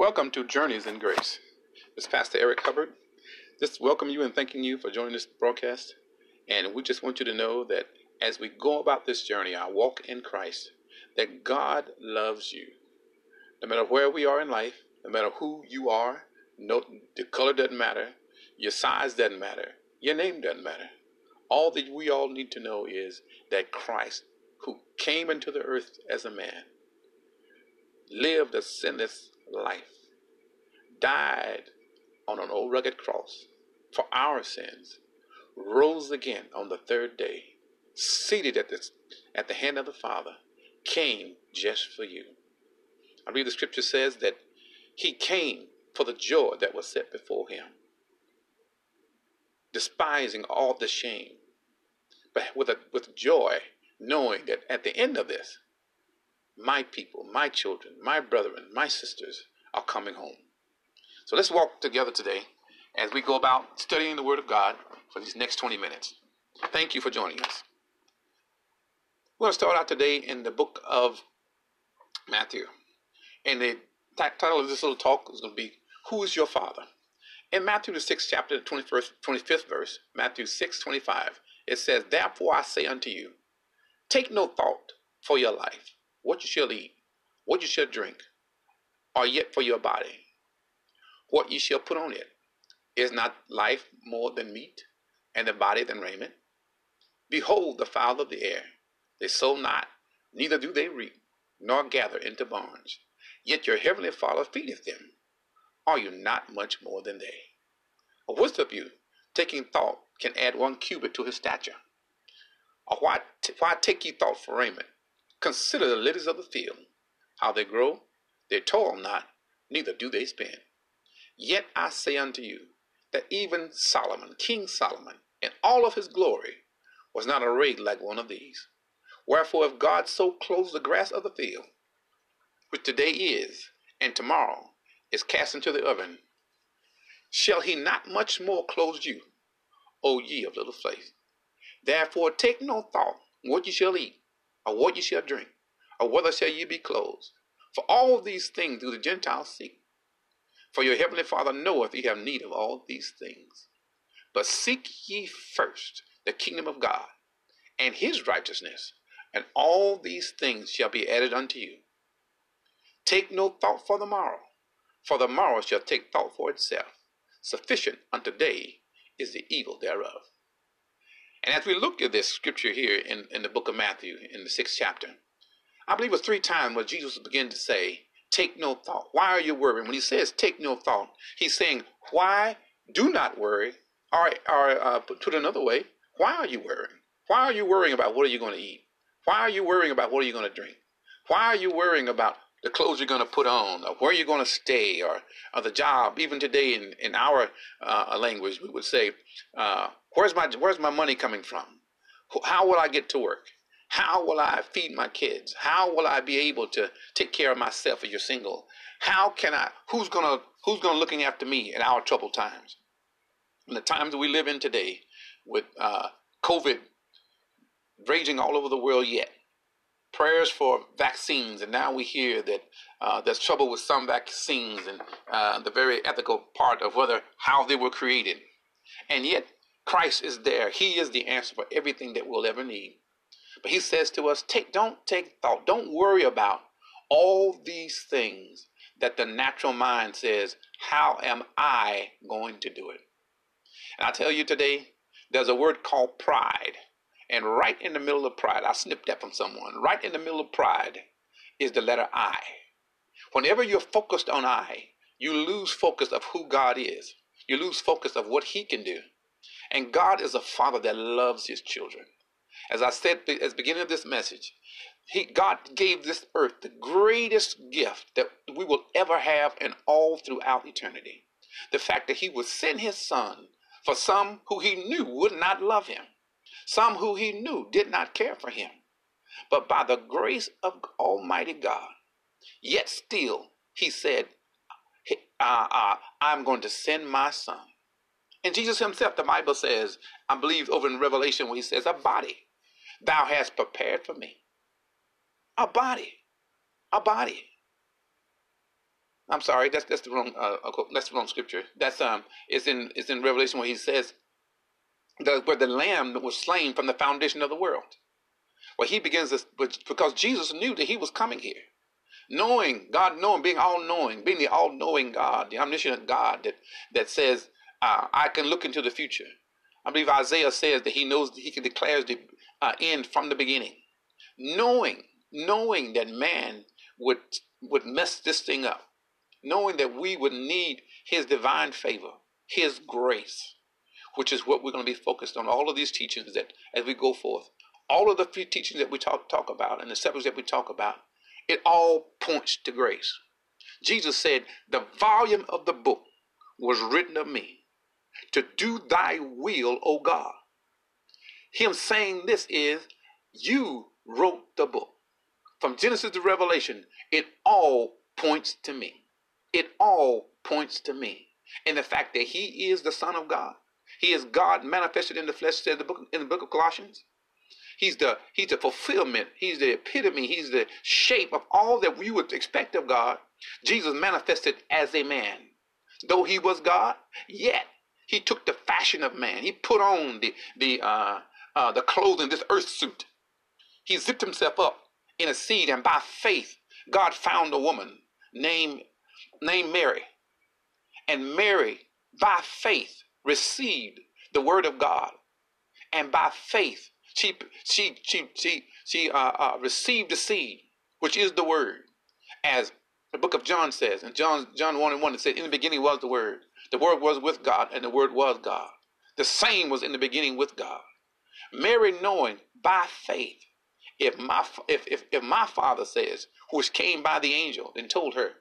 Welcome to Journeys in Grace. This is Pastor Eric Hubbard. Just welcome you and thanking you for joining this broadcast. And we just want you to know that as we go about this journey, our walk in Christ, that God loves you. No matter where we are in life, no matter who you are, no, the color doesn't matter, your size doesn't matter, your name doesn't matter. All that we all need to know is that Christ, who came into the earth as a man, lived a sinless life, died on an old rugged cross for our sins, rose again on the third day, seated at the, at the hand of the Father, came just for you. I read the scripture says that he came for the joy that was set before him, despising all the shame, but with, a, with joy, knowing that at the end of this, my people, my children, my brethren, my sisters are coming home. So let's walk together today as we go about studying the Word of God for these next 20 minutes. Thank you for joining us. We're going to start out today in the book of Matthew. And the title of this little talk is going to be Who is Your Father? In Matthew, the 6th chapter, the 21st, 25th verse, Matthew 6 25, it says, Therefore I say unto you, take no thought for your life, what you shall eat, what you shall drink, are yet for your body, what you shall put on it. Is not life more than meat, and the body than raiment? Behold the fowl of the air, they sow not, neither do they reap, nor gather into barns, yet your heavenly Father feedeth them. Are you not much more than they? Or which of you, taking thought, can add one cubit to his stature? Or why, t- why take ye thought for raiment? Consider the lilies of the field, how they grow, they toil not, neither do they spin. Yet I say unto you, that even Solomon, King Solomon, in all of his glory, was not arrayed like one of these. Wherefore, if God so clothes the grass of the field, which today is, and tomorrow is cast into the oven, shall he not much more clothe you, O ye of little faith? Therefore take no thought what ye shall eat, or what ye shall drink, or whether shall ye be clothed. For all these things do the Gentiles seek. For your heavenly Father knoweth ye have need of all these things. But seek ye first the kingdom of God and his righteousness, and all these things shall be added unto you. Take no thought for the morrow, for the morrow shall take thought for itself. Sufficient unto day is the evil thereof. And as we look at this scripture here in, in the book of Matthew, in the sixth chapter, I believe it was three times where Jesus began to say, Take no thought. Why are you worrying? When he says take no thought, he's saying, Why do not worry? Or, or uh, put it another way, why are you worrying? Why are you worrying about what are you going to eat? Why are you worrying about what are you going to drink? Why are you worrying about the clothes you're going to put on, or where you're going to stay, or, or the job? Even today, in, in our uh, language, we would say, uh, "Where's my Where's my money coming from? How will I get to work? How will I feed my kids? How will I be able to take care of myself if you're single? How can I? Who's gonna Who's gonna looking after me in our troubled times? In the times that we live in today, with uh, COVID raging all over the world yet, prayers for vaccines, and now we hear that uh, there's trouble with some vaccines and uh, the very ethical part of whether how they were created, and yet Christ is there. He is the answer for everything that we'll ever need. But he says to us, take, don't take thought, don't worry about all these things that the natural mind says, how am I going to do it? And I tell you today, there's a word called pride. And right in the middle of pride, I snipped that from someone. Right in the middle of pride is the letter I. Whenever you're focused on I, you lose focus of who God is. You lose focus of what He can do. And God is a Father that loves His children. As I said at the beginning of this message, he, God gave this earth the greatest gift that we will ever have and all throughout eternity. The fact that He would send His Son for some who He knew would not love Him, some who He knew did not care for Him. But by the grace of Almighty God, yet still He said, uh, uh, I'm going to send my Son. And Jesus Himself, the Bible says, I believe over in Revelation, where He says, a body thou hast prepared for me. A body. A body. I'm sorry, that's that's the wrong uh, that's the wrong scripture. That's um, it's in it's in Revelation where he says, the, where the Lamb was slain from the foundation of the world. Well, he begins this because Jesus knew that he was coming here, knowing God, knowing, being all knowing, being the all knowing God, the omniscient God that that says, uh, I can look into the future. I believe Isaiah says that he knows that he can declare the uh, end from the beginning, knowing knowing that man would would mess this thing up knowing that we would need His divine favor, His grace, which is what we're going to be focused on. All of these teachings that as we go forth, all of the teachings that we talk talk about and the subjects that we talk about, it all points to grace. Jesus said, "The volume of the book was written of me to do Thy will, O God." Him saying this is, you wrote the book. From Genesis to Revelation, it all points to me. It all points to me. And the fact that he is the Son of God. He is God manifested in the flesh, said the book in the book of Colossians. He's the he's the fulfillment. He's the epitome. He's the shape of all that we would expect of God. Jesus manifested as a man. Though he was God, yet he took the fashion of man. He put on the the uh, uh, the clothing, this earth suit. He zipped himself up in a seed, and by faith, God found a woman named named Mary. And Mary, by faith, received the word of God. And by faith, she she she she she uh, uh, received the seed, which is the word, as the book of John says. And John John one and one it said, "In the beginning was the word. The word was with God, and the word was God. The same was in the beginning with God." Mary, knowing by faith, if my if if, if my father says, which came by the angel and told her,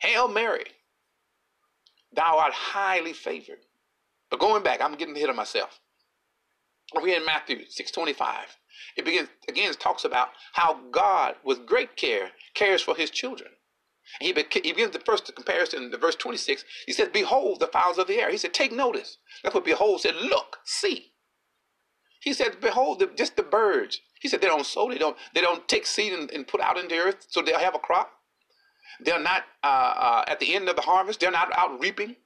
Hail Mary, thou art highly favored. But going back, I'm getting ahead of myself. Over here in Matthew 6:25, it begins again. It talks about how God, with great care, cares for His children. He, be, he begins the first comparison in verse 26. He says, "Behold the fowls of the air." He said, "Take notice." That's what behold said. Look, see. He said, "Behold, the, just the birds." He said, "They don't sow. They don't. They don't take seed and, and put out in the earth, so they'll have a crop." They're not uh, uh, at the end of the harvest. They're not out reaping.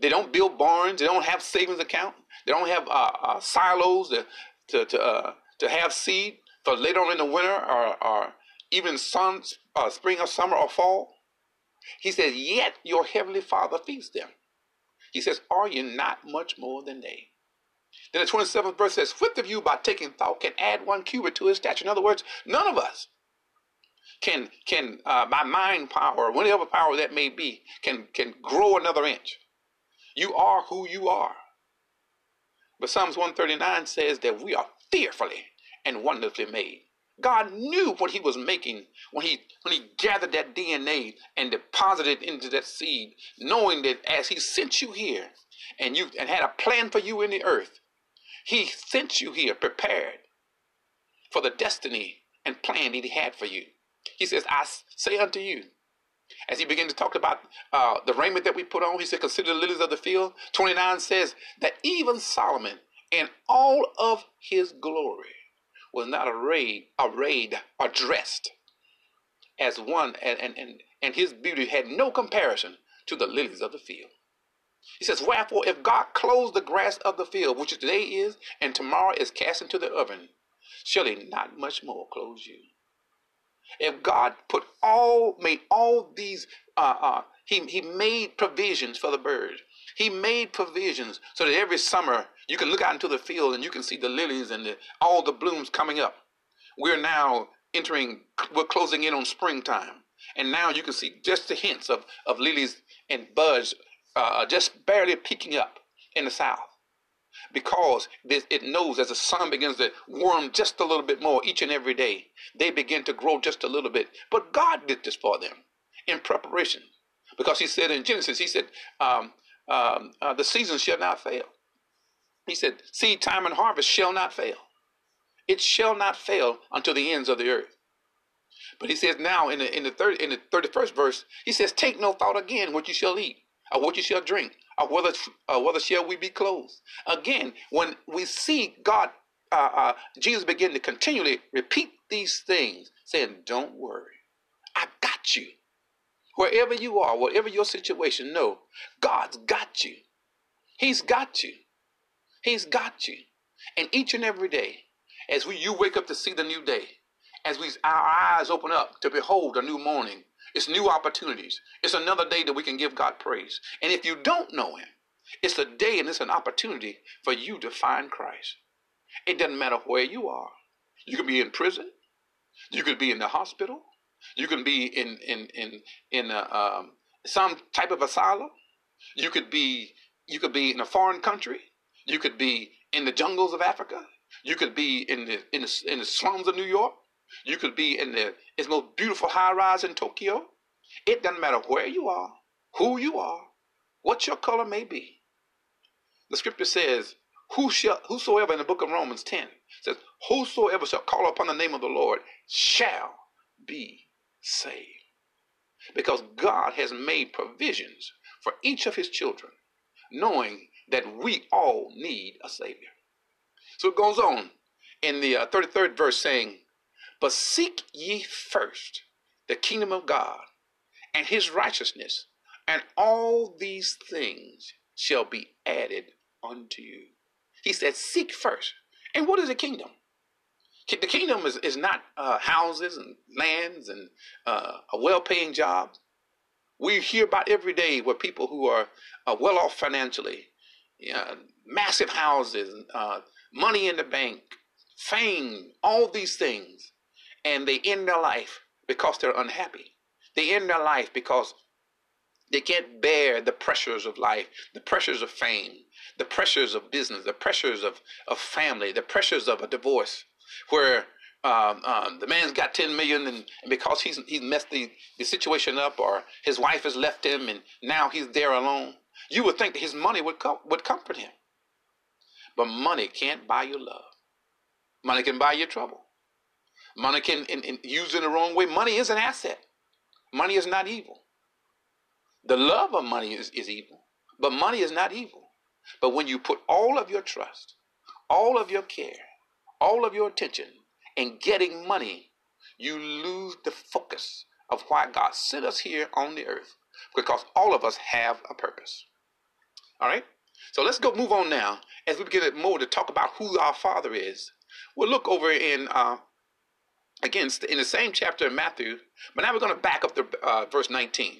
They don't build barns. They don't have savings account. They don't have uh, uh silos to to to, uh, to have seed for later on in the winter or, or even sun, uh, spring or summer or fall. He says, "Yet your heavenly Father feeds them." He says, "Are you not much more than they?" Then the 27th verse says, Which of you by taking thought can add one cubit to his stature? In other words, none of us can can uh, by mind power, or whatever power that may be, can can grow another inch. You are who you are. But Psalms 139 says that we are fearfully and wonderfully made. God knew what he was making when he when he gathered that DNA and deposited it into that seed, knowing that as he sent you here and you and had a plan for you in the earth, he sent you here prepared for the destiny and plan that he had for you. He says, I say unto you, as he began to talk about uh, the raiment that we put on, he said, Consider the lilies of the field. 29 says that even Solomon, in all of his glory, was not arrayed, arrayed or dressed as one, and, and, and, and his beauty had no comparison to the lilies of the field. He says, Wherefore, if God clothes the grass of the field, which today is, and tomorrow is cast into the oven, he not much more clothe you? If God put all, made all these, uh, uh, he, he made provisions for the birds. He made provisions so that every summer you can look out into the field and you can see the lilies and the, all the blooms coming up. We're now entering, we're closing in on springtime. And now you can see just the hints of, of lilies and buds uh, just barely peeking up in the south because it knows as the sun begins to warm just a little bit more each and every day, they begin to grow just a little bit. But God did this for them in preparation because He said in Genesis, He said, um, um, uh, the seasons shall not fail. He said, seed time and harvest shall not fail. It shall not fail until the ends of the earth. But he says now in the in the third in the thirty first verse, he says, Take no thought again what you shall eat, or what you shall drink, or whether, whether shall we be clothed. Again, when we see God, uh, uh, Jesus begin to continually repeat these things, saying, Don't worry, I got you. Wherever you are, whatever your situation, know God's got you. He's got you. He's got you. And each and every day, as we you wake up to see the new day, as we our eyes open up to behold a new morning, it's new opportunities. It's another day that we can give God praise. And if you don't know Him, it's a day and it's an opportunity for you to find Christ. It doesn't matter where you are. You could be in prison. You could be in the hospital. You can be in in in in a, um, some type of asylum. You could be you could be in a foreign country. You could be in the jungles of Africa. You could be in the in the, in the slums of New York. You could be in the its most beautiful high rise in Tokyo. It doesn't matter where you are, who you are, what your color may be. The scripture says, Who shall, whosoever in the book of Romans 10 says, Whosoever shall call upon the name of the Lord shall be saved. Because God has made provisions for each of his children, knowing that we all need a Savior. So it goes on in the uh, 33rd verse saying, But seek ye first the kingdom of God and his righteousness, and all these things shall be added unto you. He said, Seek first. And what is the kingdom? The kingdom is, is not uh, houses and lands and uh, a well paying job. We hear about every day where people who are uh, well off financially, you know, massive houses, uh, money in the bank, fame, all these things, and they end their life because they're unhappy. They end their life because they can't bear the pressures of life, the pressures of fame, the pressures of business, the pressures of, of family, the pressures of a divorce, where um, um, the man's got 10 million and, and, because he's, he's messed the, the situation up or his wife has left him and now he's there alone, you would think that his money would, com- would comfort him. But money can't buy you love. Money can buy you trouble. Money can, in, in, used in the wrong way, money is an asset. Money is not evil. The love of money is, is evil, but money is not evil. But when you put all of your trust, all of your care, all of your attention in getting money, you lose the focus of why God sent us here on the earth because all of us have a purpose. All right? So let's go move on now as we begin more to talk about who our Father is. We'll look over in, uh, again, in the same chapter in Matthew, but now we're going to back up to uh, verse 19.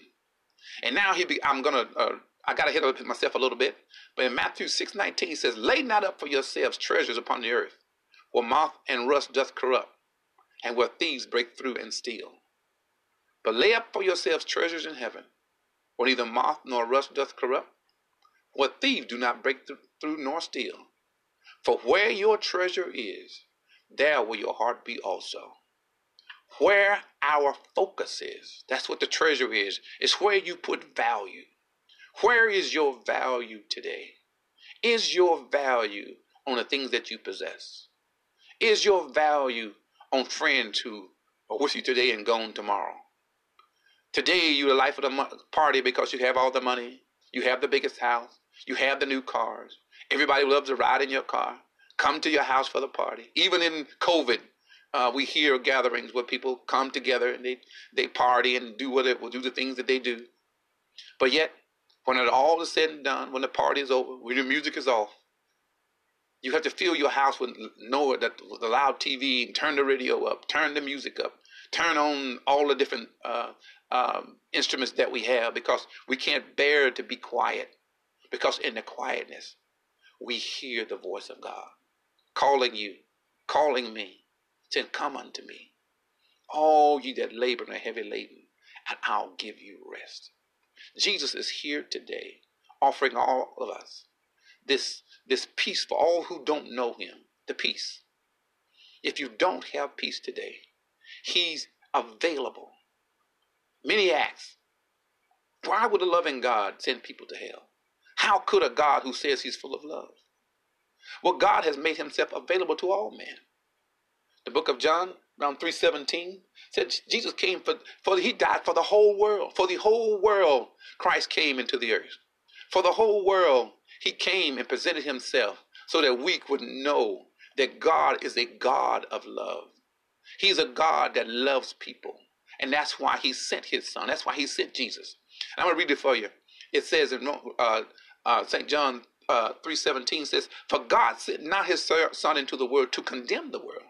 And now he be, I'm going to, uh, I got to hit up myself a little bit. But in Matthew 6 19, he says, Lay not up for yourselves treasures upon the earth, where moth and rust doth corrupt, and where thieves break through and steal. But lay up for yourselves treasures in heaven, where neither moth nor rust doth corrupt, where thieves do not break through nor steal. For where your treasure is, there will your heart be also. Where our focus is, that's what the treasure is, is where you put value. Where is your value today? Is your value on the things that you possess? Is your value on friends who are with you today and gone tomorrow? Today, you're the life of the party because you have all the money, you have the biggest house, you have the new cars. Everybody loves to ride in your car, come to your house for the party. Even in COVID, uh, we hear gatherings where people come together and they, they party and do what it will do the things that they do. But yet, when it all is said and done, when the party is over, when the music is off, you have to fill your house with know that the loud TV and turn the radio up, turn the music up, turn on all the different uh, um, instruments that we have because we can't bear to be quiet. Because in the quietness, we hear the voice of God calling you, calling me, saying, Come unto me, all ye that labor and are heavy laden, and I'll give you rest. Jesus is here today, offering all of us this this peace for all who don't know him, the peace. If you don't have peace today, he's available. Many ask, why would a loving God send people to hell? How could a God who says he's full of love? Well, God has made himself available to all men. The book of John, around 317, said Jesus came for, for he died for the whole world. For the whole world, Christ came into the earth. For the whole world, he came and presented himself so that we could know that God is a God of love. He's a God that loves people And that's why he sent his son. That's why he sent Jesus. And I'm going to read it for you. It says in uh, uh, St. John uh, 3.17 says, For God sent not his son into the world to condemn the world.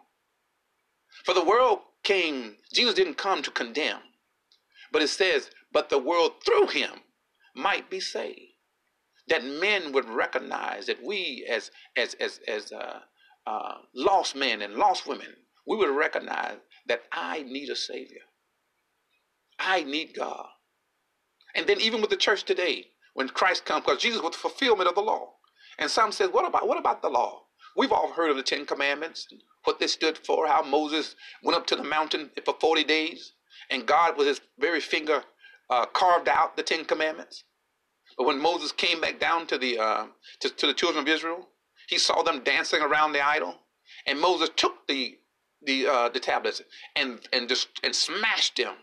For the world came, Jesus didn't come to condemn. But it says, but the world through him might be saved. That men would recognize that we as as as as uh, uh, lost men and lost women, we would recognize that I need a savior. I need God. And then even with the church today, when Christ comes, because Jesus was the fulfillment of the law. And some said, what about what about the law? We've all heard of the Ten Commandments, what they stood for, how Moses went up to the mountain for 40 days, and God with his very finger uh, carved out the Ten Commandments. But when Moses came back down to the uh, to, to the children of Israel, he saw them dancing around the idol, and Moses took the the uh, the tablets and and just and smashed them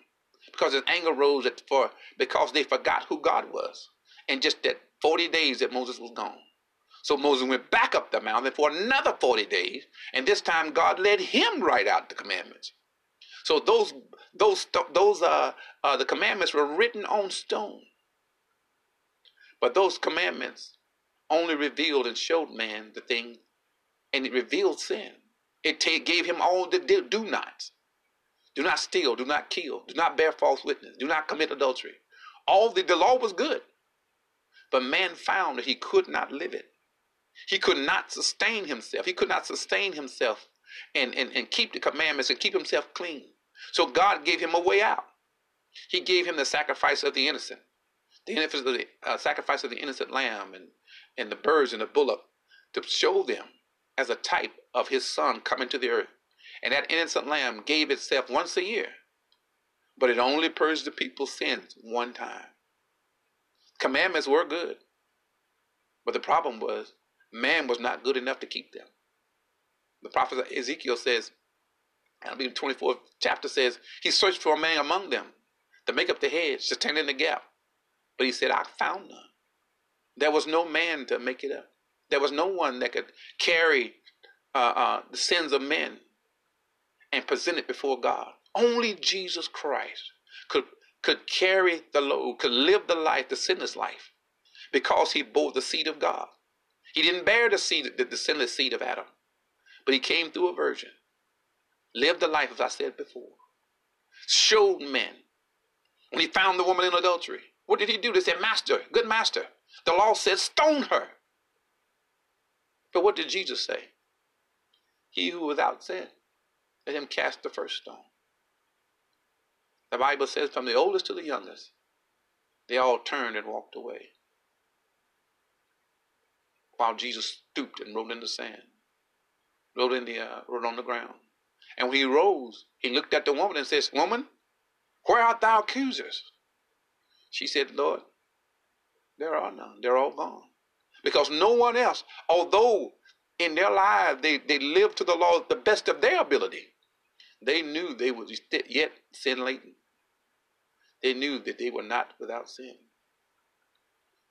because his anger rose at, for because they forgot who God was, and just that forty days that Moses was gone. So Moses went back up the mountain for another forty days, and this time God led him right out the commandments. So those those those uh, uh the commandments were written on stone. But those commandments only revealed and showed man the thing, and it revealed sin. It gave him all the do nots. Do not steal, do not kill, do not bear false witness, do not commit adultery. All the, the law was good. But man found that he could not live it. He could not sustain himself. He could not sustain himself and, and, and keep the commandments and keep himself clean. So God gave him a way out. He gave him the sacrifice of the innocent the, uh, sacrifice of the innocent lamb and, and the birds and the bullock to show them as a type of his son coming to the earth. And that innocent lamb gave itself once a year, but it only purged the people's sins one time. Commandments were good, but the problem was man was not good enough to keep them. The prophet Ezekiel says, I believe 24th chapter says, he searched for a man among them to make up the hedge, to stand in the gap. But he said, I found none. There was no man to make it up. There was no one that could carry uh, uh, the sins of men and present it before God. Only Jesus Christ could, could carry the load, could live the life, the sinless life, because he bore the seed of God. He didn't bear the seed, the, the sinless seed of Adam, but he came through a virgin, lived the life, as I said before, showed men. When he found the woman in adultery, what did he do? They said, Master, good master. The law says, stone her. But what did Jesus say? He who without sin, let him cast the first stone. The Bible says, from the oldest to the youngest, they all turned and walked away. While Jesus stooped and rolled in the sand, rolled in the uh, wrote on the ground. And when he rose, he looked at the woman and says, Woman, where art thou accusers? She said, Lord, there are none. They're all gone. Because no one else, although in their lives they, they lived to the law the best of their ability, they knew they were yet sin laden. They knew that they were not without sin.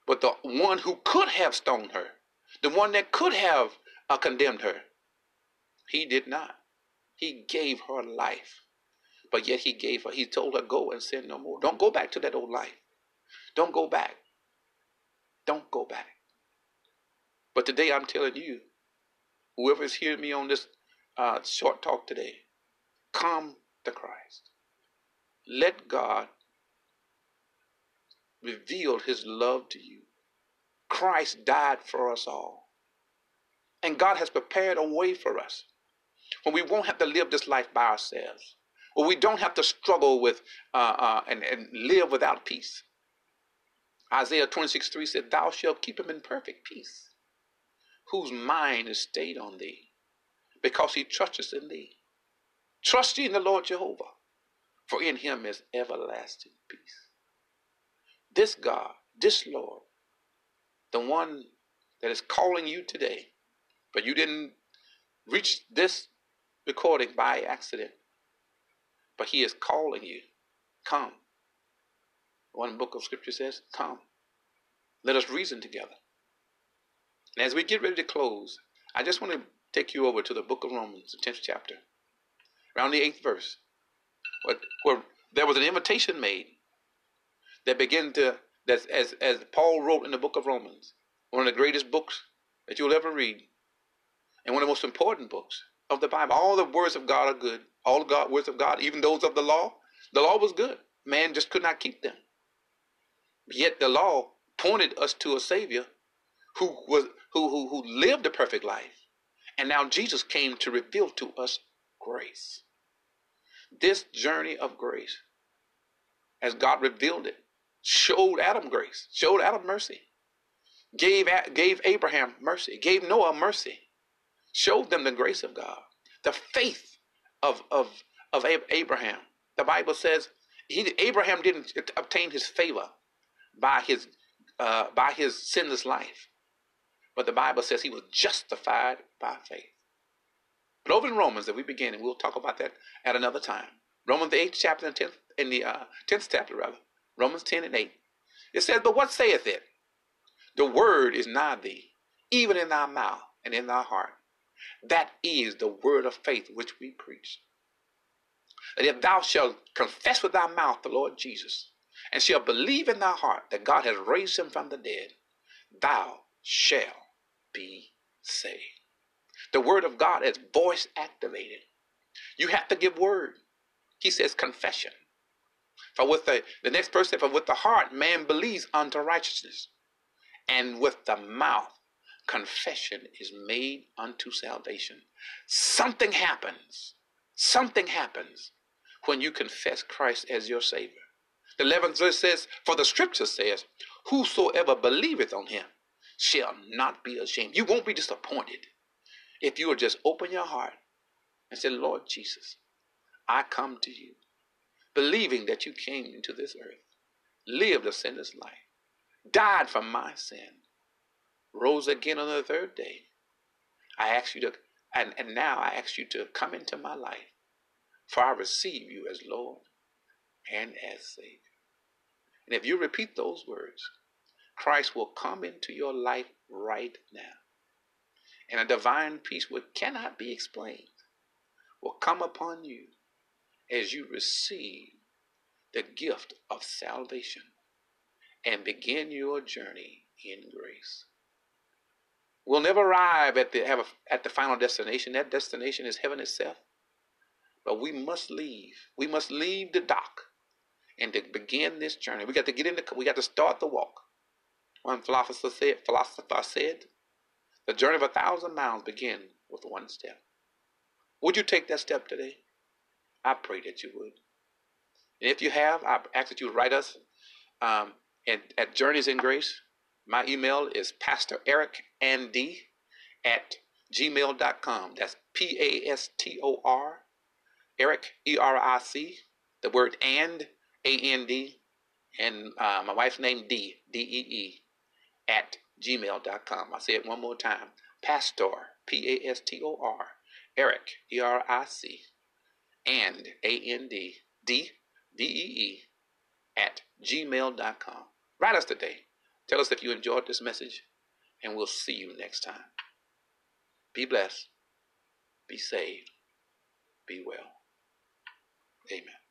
But the one who could have stoned her, the one that could have uh, condemned her, he did not. He gave her life. But yet he gave her, he told her, go and sin no more. Don't go back to that old life. Don't go back. Don't go back. But today I'm telling you, whoever is hearing me on this uh, short talk today, come to Christ. Let God reveal his love to you. Christ died for us all. And God has prepared a way for us when we won't have to live this life by ourselves, where we don't have to struggle with uh, uh, and, and live without peace. Isaiah 26 3 said, Thou shalt keep him in perfect peace, whose mind is stayed on thee, because he trusteth in thee. Trust in the Lord Jehovah, for in him is everlasting peace. This God, this Lord, the one that is calling you today, but you didn't reach this recording by accident, but he is calling you. Come. One book of scripture says, Come, let us reason together. And as we get ready to close, I just want to take you over to the book of Romans, the 10th chapter, around the 8th verse, where there was an invitation made that began to, that as, as Paul wrote in the book of Romans, one of the greatest books that you'll ever read, and one of the most important books of the Bible. All the words of God are good. All the God, words of God, even those of the law, the law was good. Man just could not keep them. Yet the law pointed us to a Savior who was who who, who lived a perfect life. And now Jesus came to reveal to us grace. This journey of grace, as God revealed it, showed Adam grace, showed Adam mercy, gave, gave Abraham mercy, gave Noah mercy, showed them the grace of God, the faith of, of, of Abraham. The Bible says he, Abraham didn't obtain his favor by his, uh, by his sinless life, but the Bible says he was justified by faith. But over in Romans that we begin, and we'll talk about that at another time. Romans the eighth chapter and tenth in the uh, tenth chapter rather. Romans ten and eight. It says, "But what saith it? The word is nigh thee, even in thy mouth and in thy heart. That is the word of faith which we preach. That if thou shalt confess with thy mouth the Lord Jesus, and shalt believe in thy heart that God has raised him from the dead, thou shalt be saved. The word of God is voice activated. You have to give word. He says confession. For with the, the next person, for with the heart man believes unto righteousness, and with the mouth confession is made unto salvation. Something happens. Something happens when you confess Christ as your Savior. The 11th verse says, For the scripture says, Whosoever believeth on him shall not be ashamed. You won't be disappointed if you will just open your heart and say, Lord Jesus, I come to you, believing that you came into this earth, lived a sinless life, died for my sin, rose again on the third day. I ask you to, and, and now I ask you to come into my life, for I receive you as Lord and as Savior. And if you repeat those words, Christ will come into your life right now and a divine peace which cannot be explained will come upon you as you receive the gift of salvation and begin your journey in grace. We'll never arrive at the a, at the final destination. That destination is heaven itself. But we must leave. We must leave the dock and to begin this journey. We got to get in the we got to start the walk. One philosopher said, philosopher said, the journey of a thousand miles begins with one step. Would you take that step today? I pray that you would. And if you have, I ask that you write us um, at, at Journeys in Grace. My email is Pastor Eric D at gmail.com. That's P A S T O R, Eric, E R I C, the word and, A N D, and uh, my wife's name D, D E E, at gmail.com. I'll say it one more time. Pastor, P A S T O R, Eric, E R I C, and A N D, D, D E E, at gmail.com. Write us today. Tell us if you enjoyed this message, and we'll see you next time. Be blessed, be saved, be well. Amen.